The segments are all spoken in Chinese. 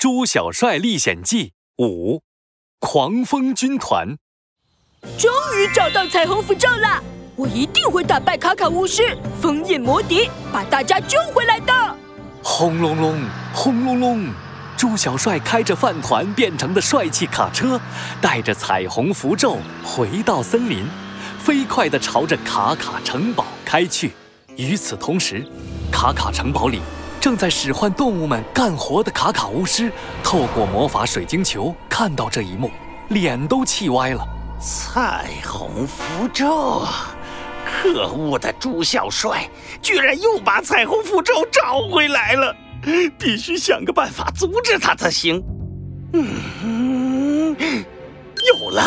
猪小帅历险记五：狂风军团。终于找到彩虹符咒了！我一定会打败卡卡巫师、封印魔笛，把大家救回来的。轰隆隆，轰隆隆！朱小帅开着饭团变成的帅气卡车，带着彩虹符咒回到森林，飞快地朝着卡卡城堡开去。与此同时，卡卡城堡里正在使唤动物们干活的卡卡巫师，透过魔法水晶球看到这一幕，脸都气歪了。彩虹符咒！可恶的猪小帅，居然又把彩虹符咒找回来了！必须想个办法阻止他才行。嗯，有了！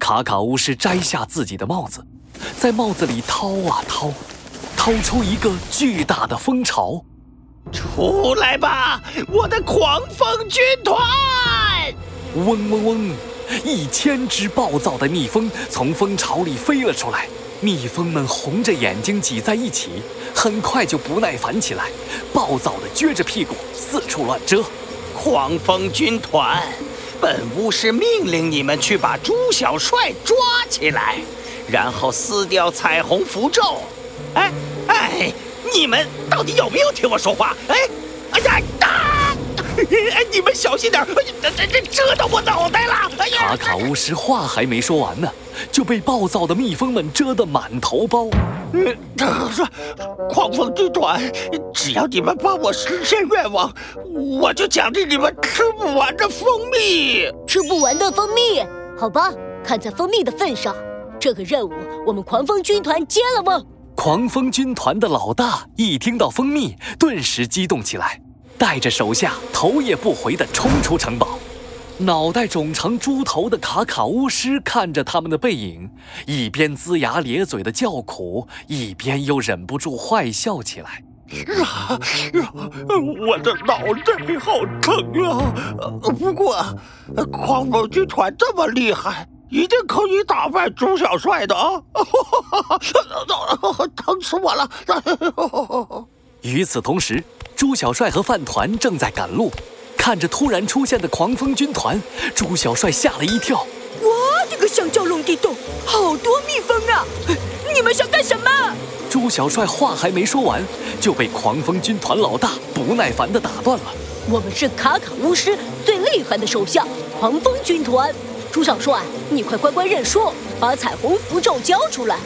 卡卡巫师摘下自己的帽子，在帽子里掏啊掏，掏出一个巨大的蜂巢。出来吧，我的狂风军团！嗡嗡嗡，一千只暴躁的蜜蜂从蜂巢里飞了出来。蜜蜂们红着眼睛挤在一起，很快就不耐烦起来，暴躁地撅着屁股四处乱蛰。狂风军团，本巫师命令你们去把猪小帅抓起来，然后撕掉彩虹符咒。哎哎，你们到底有没有听我说话？哎哎呀！哎，你们小心点！这这这蛰到我脑袋了！哎呀！卡卡巫师话还没说完呢，就被暴躁的蜜蜂们蛰得满头包。嗯，说狂风军团，只要你们帮我实现愿望，我就奖励你们吃不完的蜂蜜。吃不完的蜂蜜？好吧，看在蜂蜜的份上，这个任务我们狂风军团接了吗？狂风军团的老大一听到蜂蜜，顿时激动起来。带着手下头也不回地冲出城堡，脑袋肿成猪头的卡卡巫师看着他们的背影，一边龇牙咧嘴的叫苦，一边又忍不住坏笑起来。啊，我的脑袋好疼啊！不过，狂风军团这么厉害，一定可以打败猪小帅的啊！疼死我了！与此同时。猪小帅和饭团正在赶路，看着突然出现的狂风军团，猪小帅吓了一跳。我的个香蕉龙地洞，好多蜜蜂啊！你们想干什么？猪小帅话还没说完，就被狂风军团老大不耐烦地打断了。我们是卡卡巫师最厉害的手下，狂风军团。猪小帅，你快乖乖认输，把彩虹符咒交出来，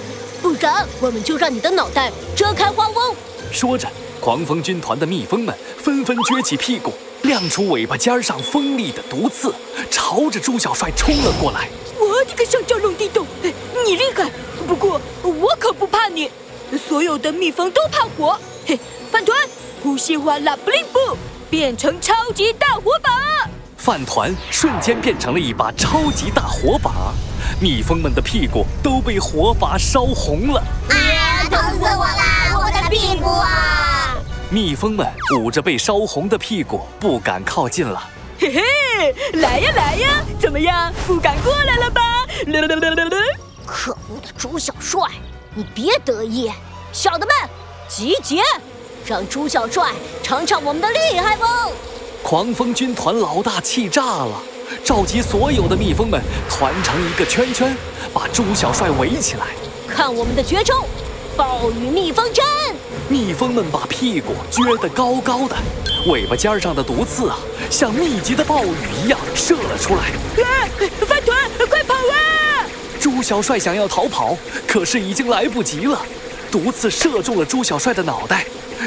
不然我们就让你的脑袋遮开花翁。说着。狂风军团的蜜蜂们纷纷撅起屁股，亮出尾巴尖上锋利的毒刺，朝着朱小帅冲了过来。我的个香蕉龙地洞，你厉害，不过我可不怕你。所有的蜜蜂都怕火。嘿，饭团，呼吸花啦布灵布，变成超级大火把。饭团瞬间变成了一把超级大火把，蜜蜂们的屁股都被火把烧红了。啊，疼死我啦！我的屁股啊！蜜蜂们捂着被烧红的屁股，不敢靠近了。嘿嘿，来呀来呀，怎么样，不敢过来了吧？可恶的猪小帅，你别得意！小的们，集结，让猪小帅尝尝我们的厉害吧！狂风军团老大气炸了，召集所有的蜜蜂们团成一个圈圈，把猪小帅围起来，看我们的绝招——暴雨蜜蜂针！蜜蜂们把屁股撅得高高的，尾巴尖上的毒刺啊，像密集的暴雨一样射了出来。啊饭团，快跑啊！猪小帅想要逃跑，可是已经来不及了。毒刺射中了猪小帅的脑袋，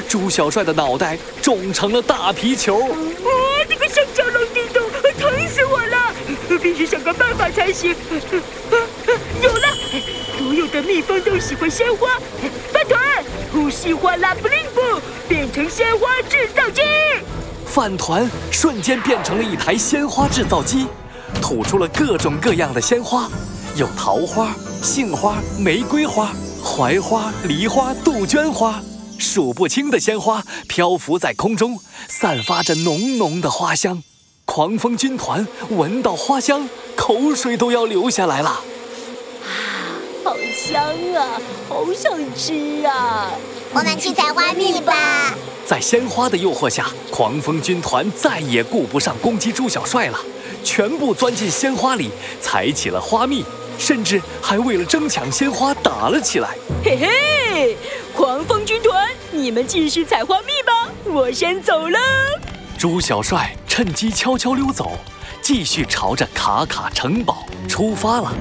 猪小帅的脑袋肿成了大皮球。我这个香蕉龙地洞，疼死我了！必须想个办法才行。有了，所有的蜜蜂都喜欢鲜花。饭团。呼吸哗啦布灵布，变成鲜花制造机。饭团瞬间变成了一台鲜花制造机，吐出了各种各样的鲜花，有桃花、杏花、玫瑰花、槐花、梨花、杜鹃花，数不清的鲜花漂浮在空中，散发着浓浓的花香。狂风军团闻到花香，口水都要流下来了。啊好香啊，好想吃啊！我们去采花蜜吧。在鲜花的诱惑下，狂风军团再也顾不上攻击猪小帅了，全部钻进鲜花里采起了花蜜，甚至还为了争抢鲜花打了起来。嘿嘿，你们继续采花蜜吧，我先走了。猪小帅趁机悄悄溜走，继续朝着卡卡城堡出发了。